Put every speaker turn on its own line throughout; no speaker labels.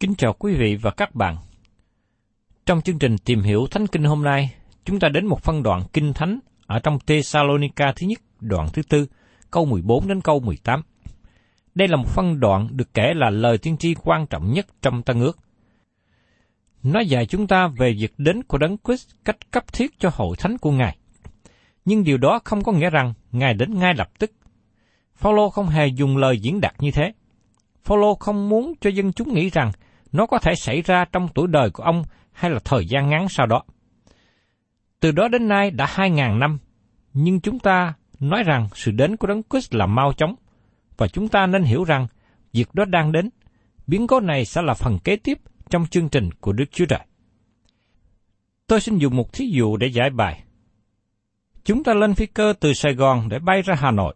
Kính chào quý vị và các bạn. Trong chương trình tìm hiểu Thánh Kinh hôm nay, chúng ta đến một phân đoạn Kinh Thánh ở trong Thessalonica thứ nhất, đoạn thứ tư, câu 14 đến câu 18. Đây là một phân đoạn được kể là lời tiên tri quan trọng nhất trong Tân ước. Nó dạy chúng ta về việc đến của Đấng Christ cách cấp thiết cho hội thánh của Ngài. Nhưng điều đó không có nghĩa rằng Ngài đến ngay lập tức. Phaolô không hề dùng lời diễn đạt như thế. Phaolô không muốn cho dân chúng nghĩ rằng nó có thể xảy ra trong tuổi đời của ông hay là thời gian ngắn sau đó. Từ đó đến nay đã hai ngàn năm, nhưng chúng ta nói rằng sự đến của Đấng Christ là mau chóng, và chúng ta nên hiểu rằng việc đó đang đến. Biến cố này sẽ là phần kế tiếp trong chương trình của Đức Chúa Trời. Tôi xin dùng một thí dụ để giải bài. Chúng ta lên phi cơ từ Sài Gòn để bay ra Hà Nội.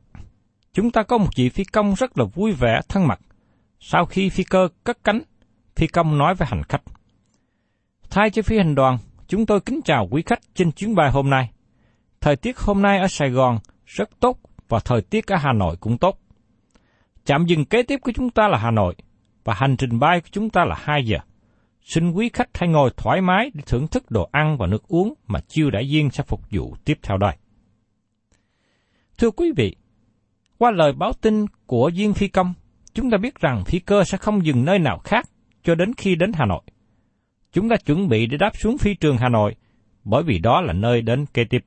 Chúng ta có một vị phi công rất là vui vẻ, thân mật. Sau khi phi cơ cất cánh, phi công nói với hành khách. Thay cho phi hành đoàn, chúng tôi kính chào quý khách trên chuyến bay hôm nay. Thời tiết hôm nay ở Sài Gòn rất tốt và thời tiết ở Hà Nội cũng tốt. Chạm dừng kế tiếp của chúng ta là Hà Nội và hành trình bay của chúng ta là 2 giờ. Xin quý khách hãy ngồi thoải mái để thưởng thức đồ ăn và nước uống mà chiêu đại viên sẽ phục vụ tiếp theo đây. Thưa quý vị, qua lời báo tin của viên phi công, chúng ta biết rằng phi cơ sẽ không dừng nơi nào khác cho đến khi đến Hà Nội. Chúng ta chuẩn bị để đáp xuống phi trường Hà Nội, bởi vì đó là nơi đến kế tiếp.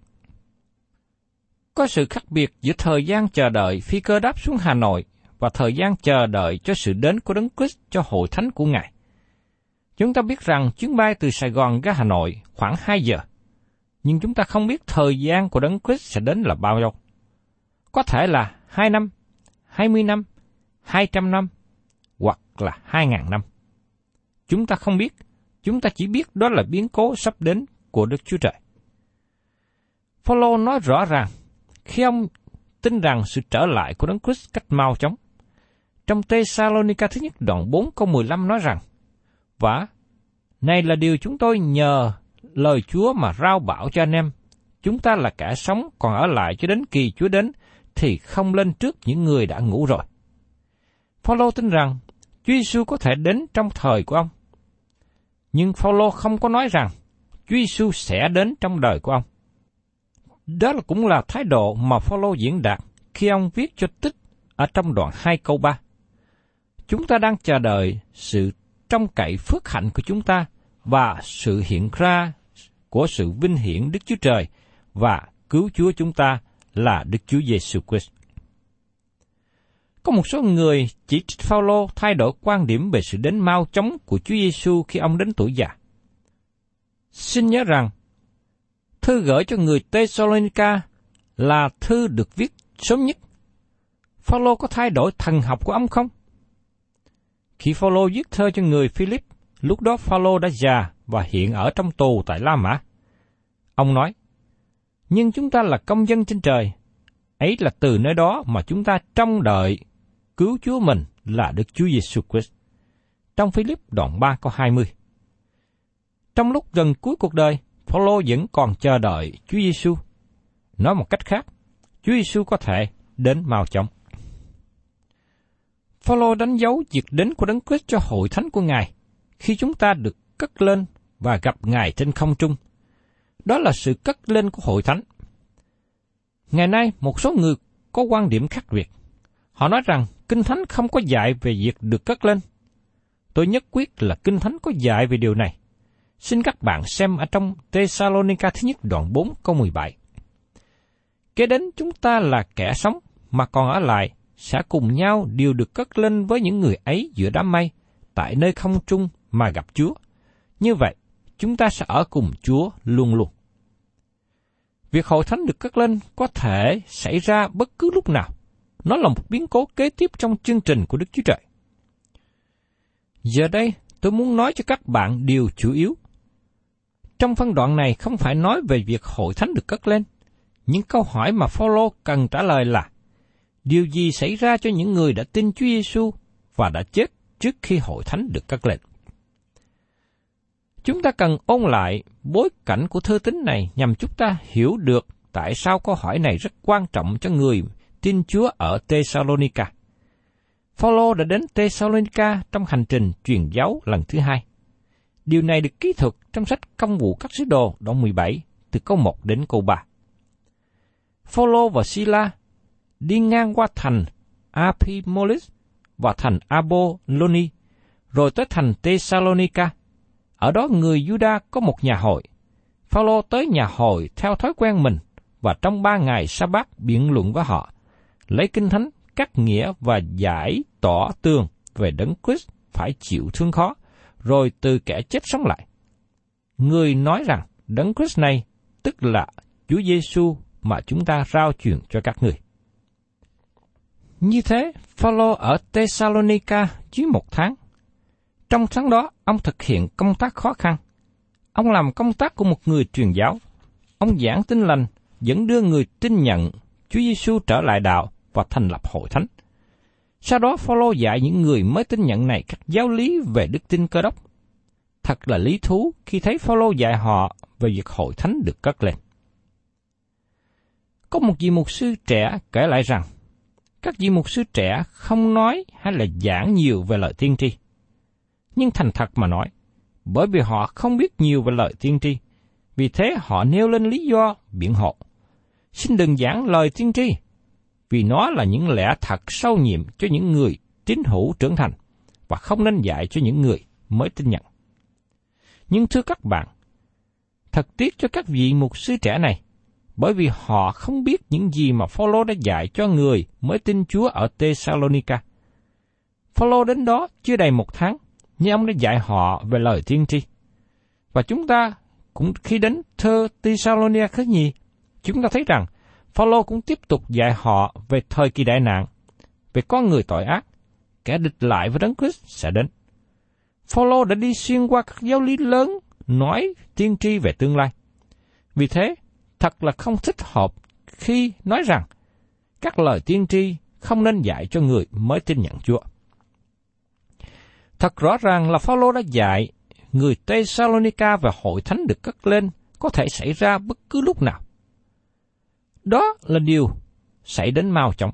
Có sự khác biệt giữa thời gian chờ đợi phi cơ đáp xuống Hà Nội và thời gian chờ đợi cho sự đến của Đấng Christ cho hội thánh của Ngài. Chúng ta biết rằng chuyến bay từ Sài Gòn ra Hà Nội khoảng 2 giờ, nhưng chúng ta không biết thời gian của Đấng Christ sẽ đến là bao lâu. Có thể là 2 năm, 20 năm, 200 năm, hoặc là 2.000 năm. Chúng ta không biết, chúng ta chỉ biết đó là biến cố sắp đến của Đức Chúa Trời. Phaolô nói rõ ràng, khi ông tin rằng sự trở lại của Đấng Christ cách mau chóng. Trong Thessalonica thứ nhất đoạn 4 câu 15 nói rằng, Và, này là điều chúng tôi nhờ lời Chúa mà rao bảo cho anh em. Chúng ta là kẻ sống còn ở lại cho đến kỳ Chúa đến, thì không lên trước những người đã ngủ rồi. Phaolô tin rằng Chúa Giêsu có thể đến trong thời của ông. Nhưng Phaolô không có nói rằng Chúa Giêsu sẽ đến trong đời của ông. Đó là cũng là thái độ mà Phaolô diễn đạt khi ông viết cho tích ở trong đoạn 2 câu 3. Chúng ta đang chờ đợi sự trong cậy phước hạnh của chúng ta và sự hiện ra của sự vinh hiển Đức Chúa Trời và cứu Chúa chúng ta là Đức Chúa Giêsu Christ. Có một số người chỉ trích Phaolô thay đổi quan điểm về sự đến mau chóng của Chúa Giêsu khi ông đến tuổi già. Xin nhớ rằng, thư gửi cho người Thessalonica là thư được viết sớm nhất. Phaolô có thay đổi thần học của ông không? Khi Phaolô viết thơ cho người Philip, lúc đó Phaolô đã già và hiện ở trong tù tại La Mã. Ông nói, nhưng chúng ta là công dân trên trời, ấy là từ nơi đó mà chúng ta trông đợi cứu Chúa mình là Đức Chúa Giêsu Christ. Trong Philip đoạn 3 câu 20. Trong lúc gần cuối cuộc đời, Phaolô vẫn còn chờ đợi Chúa Giêsu. Nói một cách khác, Chúa Giêsu có thể đến mau chóng. Phaolô đánh dấu việc đến của Đấng Christ cho hội thánh của Ngài khi chúng ta được cất lên và gặp Ngài trên không trung. Đó là sự cất lên của hội thánh. Ngày nay, một số người có quan điểm khác biệt. Họ nói rằng Kinh Thánh không có dạy về việc được cất lên. Tôi nhất quyết là Kinh Thánh có dạy về điều này. Xin các bạn xem ở trong Thessalonica thứ nhất đoạn 4 câu 17. Kế đến chúng ta là kẻ sống mà còn ở lại sẽ cùng nhau đều được cất lên với những người ấy giữa đám mây tại nơi không trung mà gặp Chúa. Như vậy, chúng ta sẽ ở cùng Chúa luôn luôn. Việc hội thánh được cất lên có thể xảy ra bất cứ lúc nào. Nó là một biến cố kế tiếp trong chương trình của Đức Chúa Trời. Giờ đây, tôi muốn nói cho các bạn điều chủ yếu. Trong phân đoạn này không phải nói về việc hội thánh được cất lên. Những câu hỏi mà Phaolô cần trả lời là điều gì xảy ra cho những người đã tin Chúa Giêsu và đã chết trước khi hội thánh được cất lên. Chúng ta cần ôn lại bối cảnh của thư tín này nhằm chúng ta hiểu được tại sao câu hỏi này rất quan trọng cho người tin Chúa ở Thessalonica. Phaolô đã đến Thessalonica trong hành trình truyền giáo lần thứ hai. Điều này được ký thuật trong sách Công vụ các sứ đồ đoạn 17 từ câu 1 đến câu 3. Phaolô và Sila đi ngang qua thành Apimolis và thành Aboloni, rồi tới thành Thessalonica. Ở đó người Juda có một nhà hội. Phaolô tới nhà hội theo thói quen mình và trong ba ngày sa bát biện luận với họ, lấy kinh thánh cắt nghĩa và giải tỏ tường về đấng Christ phải chịu thương khó, rồi từ kẻ chết sống lại. Người nói rằng đấng Christ này tức là Chúa Giêsu mà chúng ta rao truyền cho các người. Như thế, Phaolô ở Thessalonica dưới một tháng. Trong tháng đó, ông thực hiện công tác khó khăn. Ông làm công tác của một người truyền giáo. Ông giảng tin lành, dẫn đưa người tin nhận Chúa Giêsu trở lại đạo và thành lập hội thánh. Sau đó Phaolô dạy những người mới tin nhận này các giáo lý về đức tin cơ đốc. Thật là lý thú khi thấy Phaolô dạy họ về việc hội thánh được cất lên. Có một vị mục sư trẻ kể lại rằng, các vị mục sư trẻ không nói hay là giảng nhiều về lời tiên tri. Nhưng thành thật mà nói, bởi vì họ không biết nhiều về lời tiên tri, vì thế họ nêu lên lý do biện hộ. Xin đừng giảng lời tiên tri, vì nó là những lẽ thật sâu nhiệm cho những người tín hữu trưởng thành, và không nên dạy cho những người mới tin nhận. Nhưng thưa các bạn, thật tiếc cho các vị mục sư trẻ này, bởi vì họ không biết những gì mà Phaolô đã dạy cho người mới tin Chúa ở Thessalonica. Phaolô đến đó chưa đầy một tháng, nhưng ông đã dạy họ về lời tiên tri. Và chúng ta cũng khi đến thơ Thessalonica thứ nhì, chúng ta thấy rằng Phaolô cũng tiếp tục dạy họ về thời kỳ đại nạn, về con người tội ác, kẻ địch lại với Đấng Christ sẽ đến. Phaolô đã đi xuyên qua các giáo lý lớn nói tiên tri về tương lai. Vì thế, thật là không thích hợp khi nói rằng các lời tiên tri không nên dạy cho người mới tin nhận Chúa. Thật rõ ràng là Phaolô đã dạy người Thessalonica và hội thánh được cất lên có thể xảy ra bất cứ lúc nào. Đó là điều xảy đến mau chóng.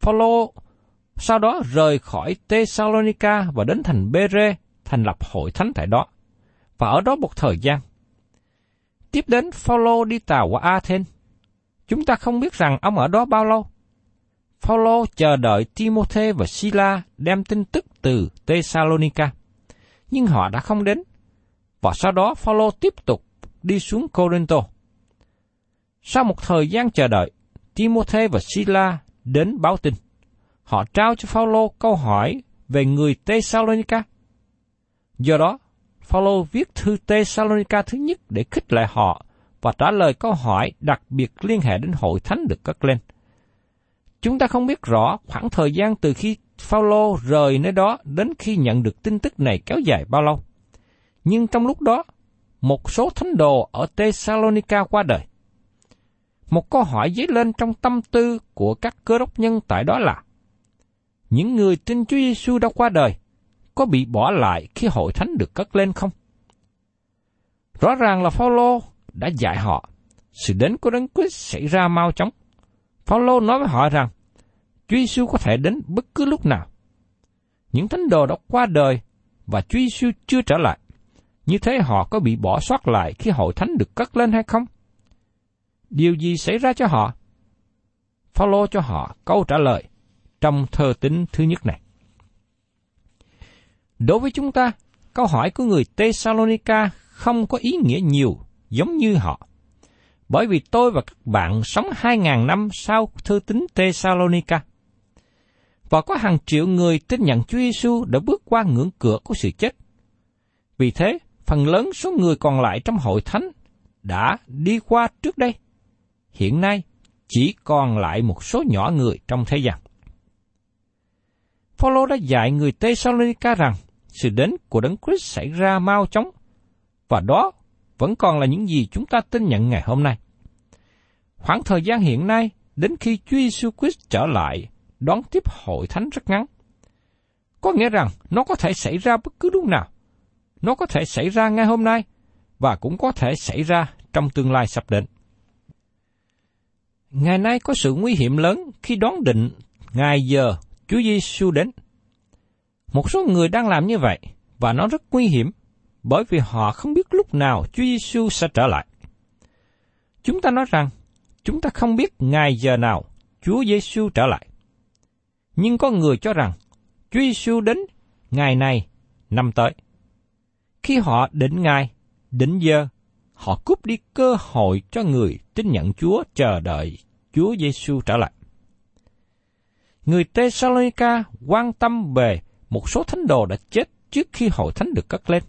Phaolô sau đó rời khỏi Thessalonica và đến thành Bere thành lập hội thánh tại đó. Và ở đó một thời gian, Tiếp đến Phaolô đi tàu qua Athens. Chúng ta không biết rằng ông ở đó bao lâu. Phaolô chờ đợi Timôthê và Sila đem tin tức từ Thessalonica, nhưng họ đã không đến. và sau đó Phaolô tiếp tục đi xuống Corinto. Sau một thời gian chờ đợi, Timothy và Sila đến báo tin. Họ trao cho Phaolô câu hỏi về người Thessalonica. Do đó, Phaolô viết thư Thessalonica thứ nhất để khích lệ họ và trả lời câu hỏi đặc biệt liên hệ đến hội thánh được cất lên. Chúng ta không biết rõ khoảng thời gian từ khi Phaolô rời nơi đó đến khi nhận được tin tức này kéo dài bao lâu. Nhưng trong lúc đó, một số thánh đồ ở Thessalonica qua đời. Một câu hỏi dấy lên trong tâm tư của các cơ đốc nhân tại đó là, những người tin Chúa Giêsu đã qua đời, có bị bỏ lại khi hội thánh được cất lên không? Rõ ràng là Phaolô đã dạy họ, sự đến của Đấng Christ xảy ra mau chóng. Phaolô nói với họ rằng, Chúa Giêsu có thể đến bất cứ lúc nào. Những thánh đồ đã qua đời và Chúa Giêsu chưa trở lại. Như thế họ có bị bỏ sót lại khi hội thánh được cất lên hay không? Điều gì xảy ra cho họ? Phaolô cho họ câu trả lời trong thơ tính thứ nhất này. Đối với chúng ta, câu hỏi của người Thessalonica không có ý nghĩa nhiều giống như họ. Bởi vì tôi và các bạn sống 2.000 năm sau thư tín Thessalonica. Và có hàng triệu người tin nhận Chúa Giêsu đã bước qua ngưỡng cửa của sự chết. Vì thế, phần lớn số người còn lại trong hội thánh đã đi qua trước đây. Hiện nay, chỉ còn lại một số nhỏ người trong thế gian. Phaolô đã dạy người Tê-salonica rằng sự đến của Đấng Christ xảy ra mau chóng, và đó vẫn còn là những gì chúng ta tin nhận ngày hôm nay. Khoảng thời gian hiện nay đến khi Chúa Giêsu Christ trở lại đón tiếp hội thánh rất ngắn. Có nghĩa rằng nó có thể xảy ra bất cứ lúc nào. Nó có thể xảy ra ngay hôm nay và cũng có thể xảy ra trong tương lai sắp đến. Ngày nay có sự nguy hiểm lớn khi đoán định ngày giờ Chúa Giêsu đến. Một số người đang làm như vậy và nó rất nguy hiểm bởi vì họ không biết lúc nào Chúa Giêsu sẽ trở lại. Chúng ta nói rằng chúng ta không biết ngày giờ nào Chúa Giêsu trở lại. Nhưng có người cho rằng Chúa Giêsu đến ngày này năm tới. Khi họ định ngày, định giờ, họ cúp đi cơ hội cho người tin nhận Chúa chờ đợi Chúa Giêsu trở lại. Người Thessalonica quan tâm về một số thánh đồ đã chết trước khi hội thánh được cất lên.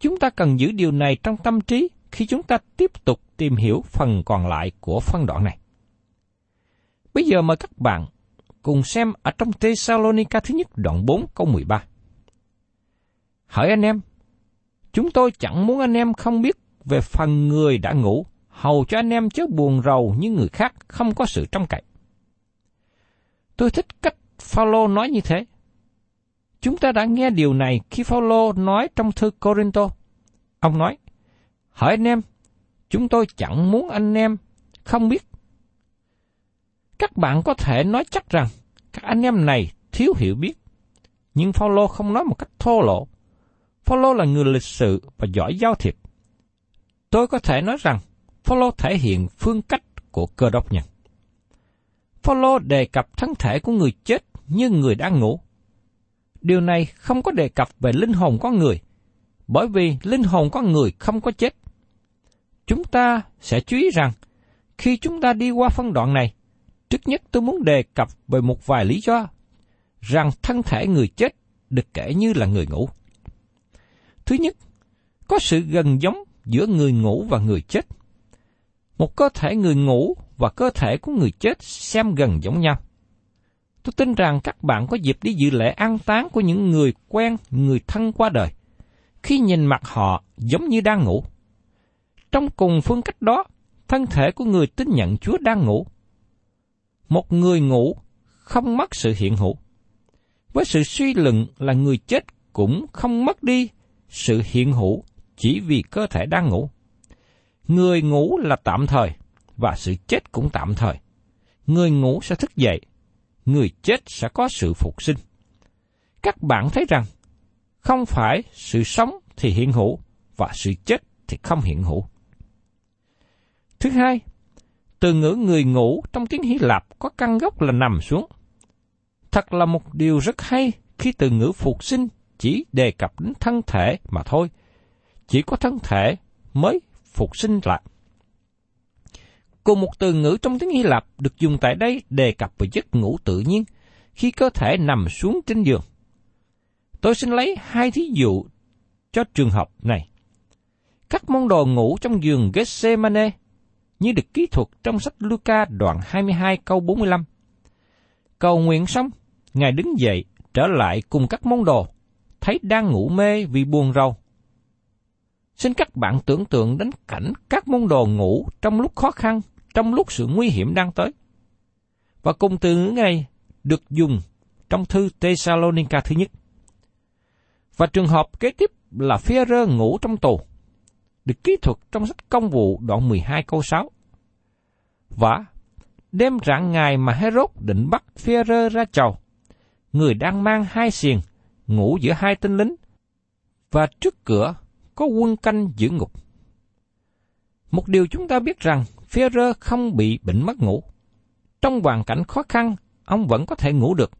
Chúng ta cần giữ điều này trong tâm trí khi chúng ta tiếp tục tìm hiểu phần còn lại của phân đoạn này. Bây giờ mời các bạn cùng xem ở trong Thessalonica thứ nhất đoạn 4 câu 13. Hỏi anh em, chúng tôi chẳng muốn anh em không biết về phần người đã ngủ, hầu cho anh em chớ buồn rầu như người khác không có sự trông cậy. Tôi thích cách Phaolô nói như thế. Chúng ta đã nghe điều này khi Phaolô nói trong thư Corinto. Ông nói, hỏi anh em, chúng tôi chẳng muốn anh em không biết. Các bạn có thể nói chắc rằng các anh em này thiếu hiểu biết, nhưng Phaolô không nói một cách thô lỗ. Phaolô là người lịch sự và giỏi giao thiệp. Tôi có thể nói rằng Phaolô thể hiện phương cách của cơ đốc nhân. Phaolô đề cập thân thể của người chết như người đang ngủ. Điều này không có đề cập về linh hồn con người, bởi vì linh hồn con người không có chết. Chúng ta sẽ chú ý rằng, khi chúng ta đi qua phân đoạn này, trước nhất tôi muốn đề cập về một vài lý do, rằng thân thể người chết được kể như là người ngủ. Thứ nhất, có sự gần giống giữa người ngủ và người chết. Một cơ thể người ngủ và cơ thể của người chết xem gần giống nhau. Tôi tin rằng các bạn có dịp đi dự lễ an táng của những người quen, người thân qua đời. Khi nhìn mặt họ giống như đang ngủ. Trong cùng phương cách đó, thân thể của người tin nhận Chúa đang ngủ. Một người ngủ không mất sự hiện hữu. Với sự suy luận là người chết cũng không mất đi sự hiện hữu chỉ vì cơ thể đang ngủ. Người ngủ là tạm thời, và sự chết cũng tạm thời. Người ngủ sẽ thức dậy, người chết sẽ có sự phục sinh. Các bạn thấy rằng, không phải sự sống thì hiện hữu, và sự chết thì không hiện hữu. Thứ hai, từ ngữ người ngủ trong tiếng Hy Lạp có căn gốc là nằm xuống. Thật là một điều rất hay khi từ ngữ phục sinh chỉ đề cập đến thân thể mà thôi, chỉ có thân thể mới phục sinh lại. Cùng một từ ngữ trong tiếng Hy Lạp được dùng tại đây đề cập về giấc ngủ tự nhiên khi cơ thể nằm xuống trên giường. Tôi xin lấy hai thí dụ cho trường hợp này. Các món đồ ngủ trong giường Gethsemane như được kỹ thuật trong sách Luca đoạn 22 câu 45. Cầu nguyện xong, Ngài đứng dậy trở lại cùng các món đồ, thấy đang ngủ mê vì buồn rầu. Xin các bạn tưởng tượng đến cảnh các môn đồ ngủ trong lúc khó khăn, trong lúc sự nguy hiểm đang tới. Và cùng từ ngữ này được dùng trong thư Thessalonica thứ nhất. Và trường hợp kế tiếp là phía rơ ngủ trong tù, được kỹ thuật trong sách công vụ đoạn 12 câu 6. Và đêm rạng ngày mà Herod định bắt phía rơ ra chầu, người đang mang hai xiềng, ngủ giữa hai tên lính, và trước cửa có quân canh giữ ngục. Một điều chúng ta biết rằng Führer không bị bệnh mất ngủ. Trong hoàn cảnh khó khăn, ông vẫn có thể ngủ được.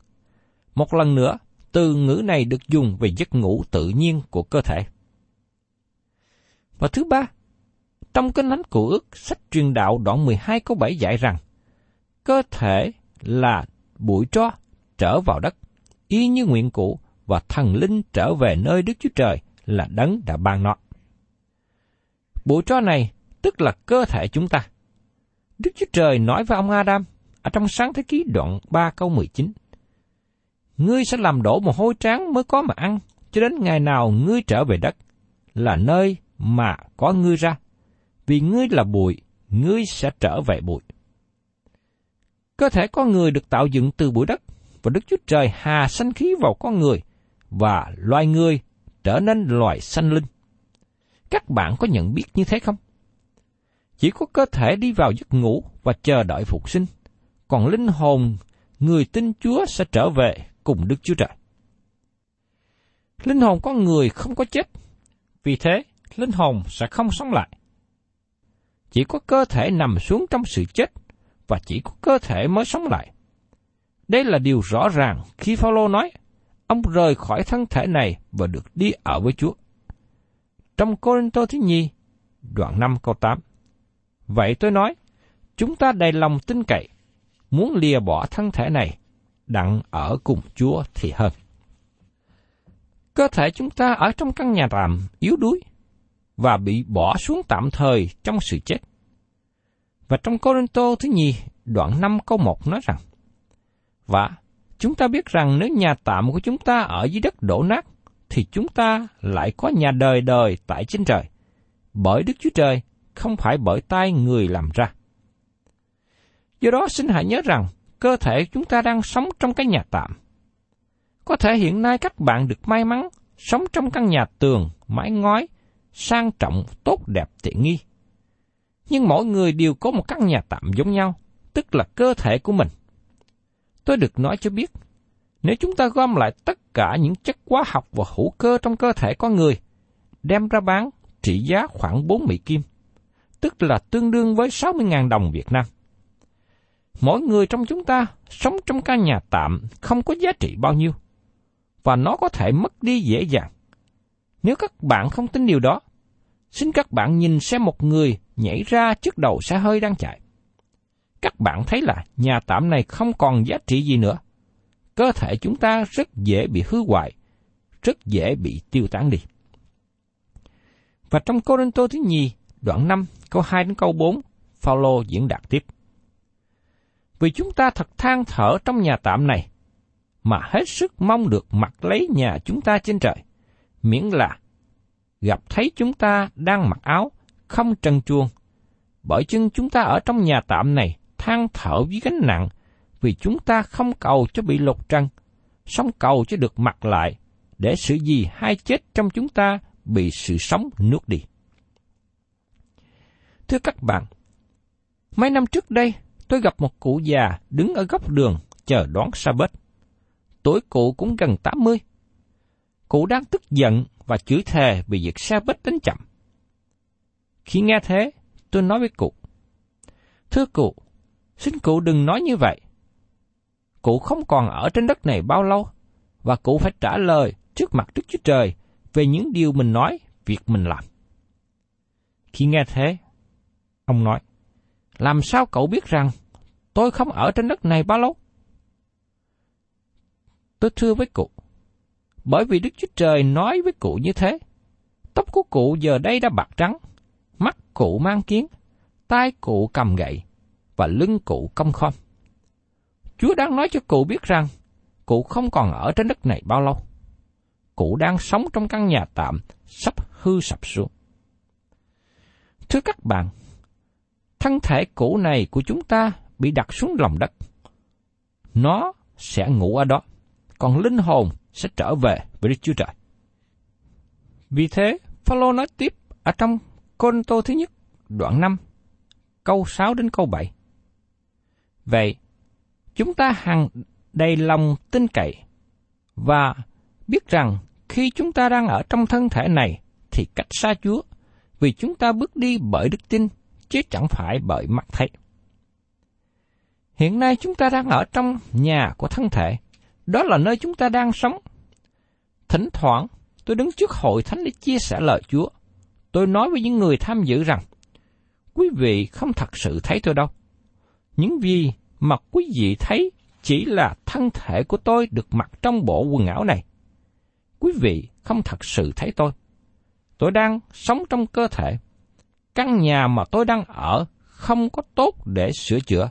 Một lần nữa, từ ngữ này được dùng về giấc ngủ tự nhiên của cơ thể. Và thứ ba, trong kinh thánh của ước, sách truyền đạo đoạn 12 câu 7 dạy rằng, cơ thể là bụi tro trở vào đất, y như nguyện cũ và thần linh trở về nơi Đức Chúa Trời là đấng đã ban nó. Bụi tro này tức là cơ thể chúng ta. Đức Chúa Trời nói với ông Adam ở trong sáng thế ký đoạn 3 câu 19. Ngươi sẽ làm đổ một hôi tráng mới có mà ăn, cho đến ngày nào ngươi trở về đất, là nơi mà có ngươi ra. Vì ngươi là bụi, ngươi sẽ trở về bụi. Cơ thể con người được tạo dựng từ bụi đất, và Đức Chúa Trời hà sanh khí vào con người, và loài người trở nên loài sanh linh. Các bạn có nhận biết như thế không? Chỉ có cơ thể đi vào giấc ngủ và chờ đợi phục sinh, còn linh hồn người tin Chúa sẽ trở về cùng Đức Chúa Trời. Linh hồn con người không có chết, vì thế linh hồn sẽ không sống lại. Chỉ có cơ thể nằm xuống trong sự chết và chỉ có cơ thể mới sống lại. Đây là điều rõ ràng khi Phaolô nói, ông rời khỏi thân thể này và được đi ở với Chúa. Trong Cô-rin-tô thứ nhì, đoạn 5 câu 8. Vậy tôi nói, chúng ta đầy lòng tin cậy, muốn lìa bỏ thân thể này, đặng ở cùng Chúa thì hơn. Cơ thể chúng ta ở trong căn nhà tạm yếu đuối và bị bỏ xuống tạm thời trong sự chết. Và trong Cô-rin-tô thứ nhì, đoạn 5 câu 1 nói rằng, Và chúng ta biết rằng nếu nhà tạm của chúng ta ở dưới đất đổ nát, thì chúng ta lại có nhà đời đời tại trên trời, bởi Đức Chúa Trời, không phải bởi tay người làm ra. Do đó xin hãy nhớ rằng, cơ thể chúng ta đang sống trong cái nhà tạm. Có thể hiện nay các bạn được may mắn sống trong căn nhà tường, mái ngói, sang trọng, tốt đẹp, tiện nghi. Nhưng mỗi người đều có một căn nhà tạm giống nhau, tức là cơ thể của mình. Tôi được nói cho biết, nếu chúng ta gom lại tất cả những chất hóa học và hữu cơ trong cơ thể con người, đem ra bán trị giá khoảng 4 Mỹ Kim, tức là tương đương với 60.000 đồng Việt Nam. Mỗi người trong chúng ta sống trong căn nhà tạm không có giá trị bao nhiêu, và nó có thể mất đi dễ dàng. Nếu các bạn không tin điều đó, xin các bạn nhìn xem một người nhảy ra trước đầu xe hơi đang chạy. Các bạn thấy là nhà tạm này không còn giá trị gì nữa cơ thể chúng ta rất dễ bị hư hoại, rất dễ bị tiêu tán đi. Và trong Cô Rinh Tô thứ nhì, đoạn 5, câu 2 đến câu 4, Phaolô diễn đạt tiếp. Vì chúng ta thật than thở trong nhà tạm này, mà hết sức mong được mặc lấy nhà chúng ta trên trời, miễn là gặp thấy chúng ta đang mặc áo, không trần chuông, bởi chân chúng ta ở trong nhà tạm này than thở với gánh nặng vì chúng ta không cầu cho bị lột trần, sống cầu cho được mặc lại, để sự gì hai chết trong chúng ta bị sự sống nuốt đi. Thưa các bạn, mấy năm trước đây, tôi gặp một cụ già đứng ở góc đường chờ đón sa bết. Tuổi cụ cũng gần 80. Cụ đang tức giận và chửi thề vì việc sa bết đến chậm. Khi nghe thế, tôi nói với cụ, Thưa cụ, xin cụ đừng nói như vậy cụ không còn ở trên đất này bao lâu, và cụ phải trả lời trước mặt Đức Chúa Trời về những điều mình nói, việc mình làm. Khi nghe thế, ông nói, làm sao cậu biết rằng tôi không ở trên đất này bao lâu? Tôi thưa với cụ, bởi vì Đức Chúa Trời nói với cụ như thế. Tóc của cụ giờ đây đã bạc trắng, mắt cụ mang kiến, tay cụ cầm gậy, và lưng cụ cong khom. Chúa đang nói cho cụ biết rằng, cụ không còn ở trên đất này bao lâu. Cụ đang sống trong căn nhà tạm, sắp hư sập xuống. Thưa các bạn, thân thể cũ này của chúng ta bị đặt xuống lòng đất. Nó sẽ ngủ ở đó, còn linh hồn sẽ trở về với Đức Chúa Trời. Vì thế, Phaolô nói tiếp ở trong Côn Tô thứ nhất, đoạn 5, câu 6 đến câu 7. Vậy, chúng ta hằng đầy lòng tin cậy và biết rằng khi chúng ta đang ở trong thân thể này thì cách xa Chúa, vì chúng ta bước đi bởi đức tin, chứ chẳng phải bởi mắt thấy. Hiện nay chúng ta đang ở trong nhà của thân thể, đó là nơi chúng ta đang sống. Thỉnh thoảng, tôi đứng trước hội thánh để chia sẻ lời Chúa. Tôi nói với những người tham dự rằng, quý vị không thật sự thấy tôi đâu. Những gì mà quý vị thấy chỉ là thân thể của tôi được mặc trong bộ quần áo này. Quý vị không thật sự thấy tôi. Tôi đang sống trong cơ thể. Căn nhà mà tôi đang ở không có tốt để sửa chữa,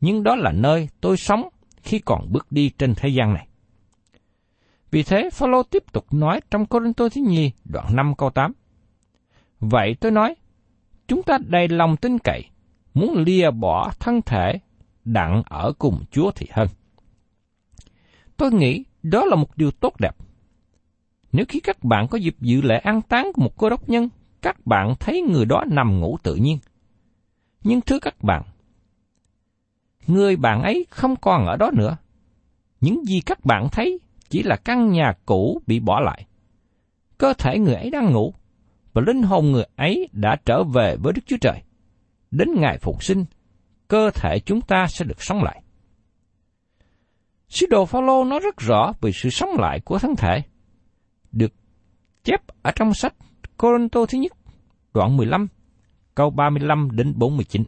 nhưng đó là nơi tôi sống khi còn bước đi trên thế gian này. Vì thế, Phaolô tiếp tục nói trong Cô Tô Thứ Nhi, đoạn 5 câu 8. Vậy tôi nói, chúng ta đầy lòng tin cậy, muốn lìa bỏ thân thể đặng ở cùng Chúa thì hơn. Tôi nghĩ đó là một điều tốt đẹp. Nếu khi các bạn có dịp dự lễ an táng của một cô đốc nhân, các bạn thấy người đó nằm ngủ tự nhiên. Nhưng thưa các bạn, người bạn ấy không còn ở đó nữa. Những gì các bạn thấy chỉ là căn nhà cũ bị bỏ lại. Cơ thể người ấy đang ngủ, và linh hồn người ấy đã trở về với Đức Chúa Trời. Đến ngày phục sinh, cơ thể chúng ta sẽ được sống lại. Sứ đồ Phaolô nói rất rõ về sự sống lại của thân thể, được chép ở trong sách Corinto thứ nhất, đoạn 15, câu 35 đến 49.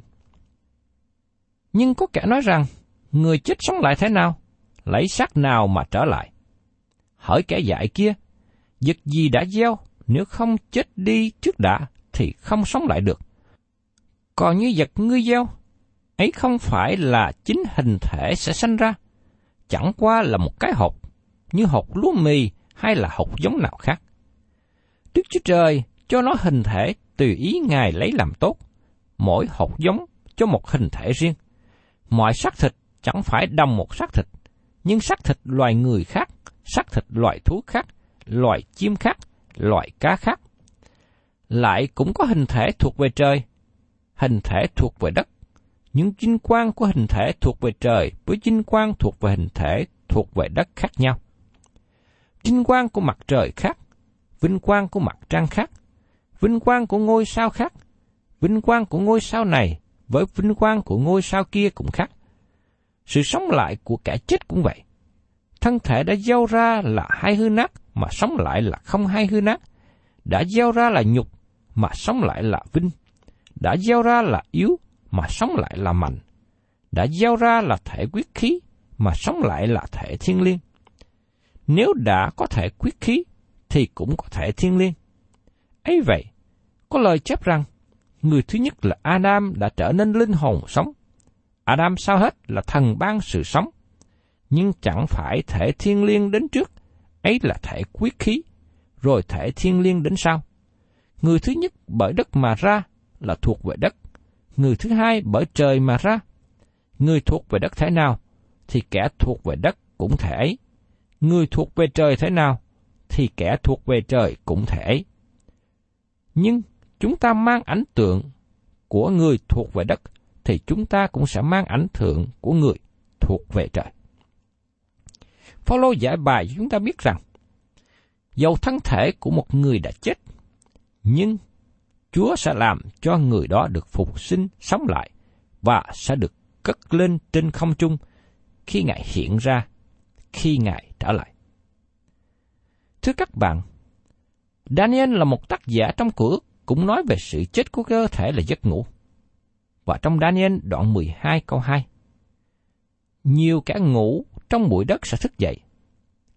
Nhưng có kẻ nói rằng, người chết sống lại thế nào? Lấy xác nào mà trở lại? Hỏi kẻ dạy kia, vật gì đã gieo, nếu không chết đi trước đã, thì không sống lại được. Còn như vật ngươi gieo, ấy không phải là chính hình thể sẽ sanh ra, chẳng qua là một cái hộp, như hộp lúa mì hay là hộp giống nào khác. Đức Chúa Trời cho nó hình thể tùy ý Ngài lấy làm tốt, mỗi hộp giống cho một hình thể riêng. Mọi xác thịt chẳng phải đồng một xác thịt, nhưng xác thịt loài người khác, xác thịt loài thú khác, loài chim khác, loài cá khác. Lại cũng có hình thể thuộc về trời, hình thể thuộc về đất, những vinh quang của hình thể thuộc về trời với vinh quang thuộc về hình thể thuộc về đất khác nhau. Vinh quang của mặt trời khác, vinh quang của mặt trăng khác, vinh quang của ngôi sao khác, vinh quang của ngôi sao này với vinh quang của ngôi sao kia cũng khác. Sự sống lại của kẻ chết cũng vậy. Thân thể đã gieo ra là hai hư nát, mà sống lại là không hai hư nát. Đã gieo ra là nhục, mà sống lại là vinh. Đã gieo ra là yếu, mà sống lại là mạnh. Đã gieo ra là thể quyết khí, mà sống lại là thể thiên liêng. Nếu đã có thể quyết khí, thì cũng có thể thiên liêng. ấy vậy, có lời chép rằng, người thứ nhất là Adam đã trở nên linh hồn sống. Adam sao hết là thần ban sự sống, nhưng chẳng phải thể thiên liêng đến trước, ấy là thể quyết khí, rồi thể thiên liêng đến sau. Người thứ nhất bởi đất mà ra là thuộc về đất, người thứ hai bởi trời mà ra. Người thuộc về đất thế nào, thì kẻ thuộc về đất cũng thể ấy. Người thuộc về trời thế nào, thì kẻ thuộc về trời cũng thể ấy. Nhưng chúng ta mang ảnh tượng của người thuộc về đất, thì chúng ta cũng sẽ mang ảnh tượng của người thuộc về trời. Phaolô giải bài chúng ta biết rằng, dầu thân thể của một người đã chết, nhưng Chúa sẽ làm cho người đó được phục sinh sống lại và sẽ được cất lên trên không trung khi Ngài hiện ra, khi Ngài trở lại. Thưa các bạn, Daniel là một tác giả trong cửa cũng nói về sự chết của cơ thể là giấc ngủ. Và trong Daniel đoạn 12 câu 2, Nhiều kẻ ngủ trong bụi đất sẽ thức dậy,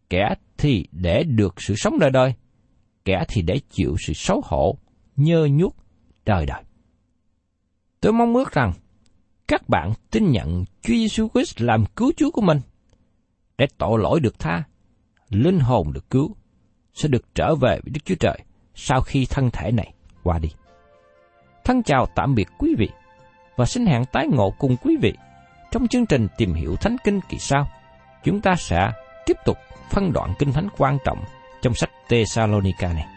kẻ thì để được sự sống đời đời, kẻ thì để chịu sự xấu hổ, nhơ nhuốc đời đời. Tôi mong ước rằng các bạn tin nhận Chúa Giêsu Christ làm cứu Chúa của mình để tội lỗi được tha, linh hồn được cứu, sẽ được trở về với Đức Chúa Trời sau khi thân thể này qua đi. Thân chào tạm biệt quý vị và xin hẹn tái ngộ cùng quý vị trong chương trình tìm hiểu Thánh Kinh kỳ sau. Chúng ta sẽ tiếp tục phân đoạn kinh thánh quan trọng trong sách Thessalonica này.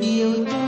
Cho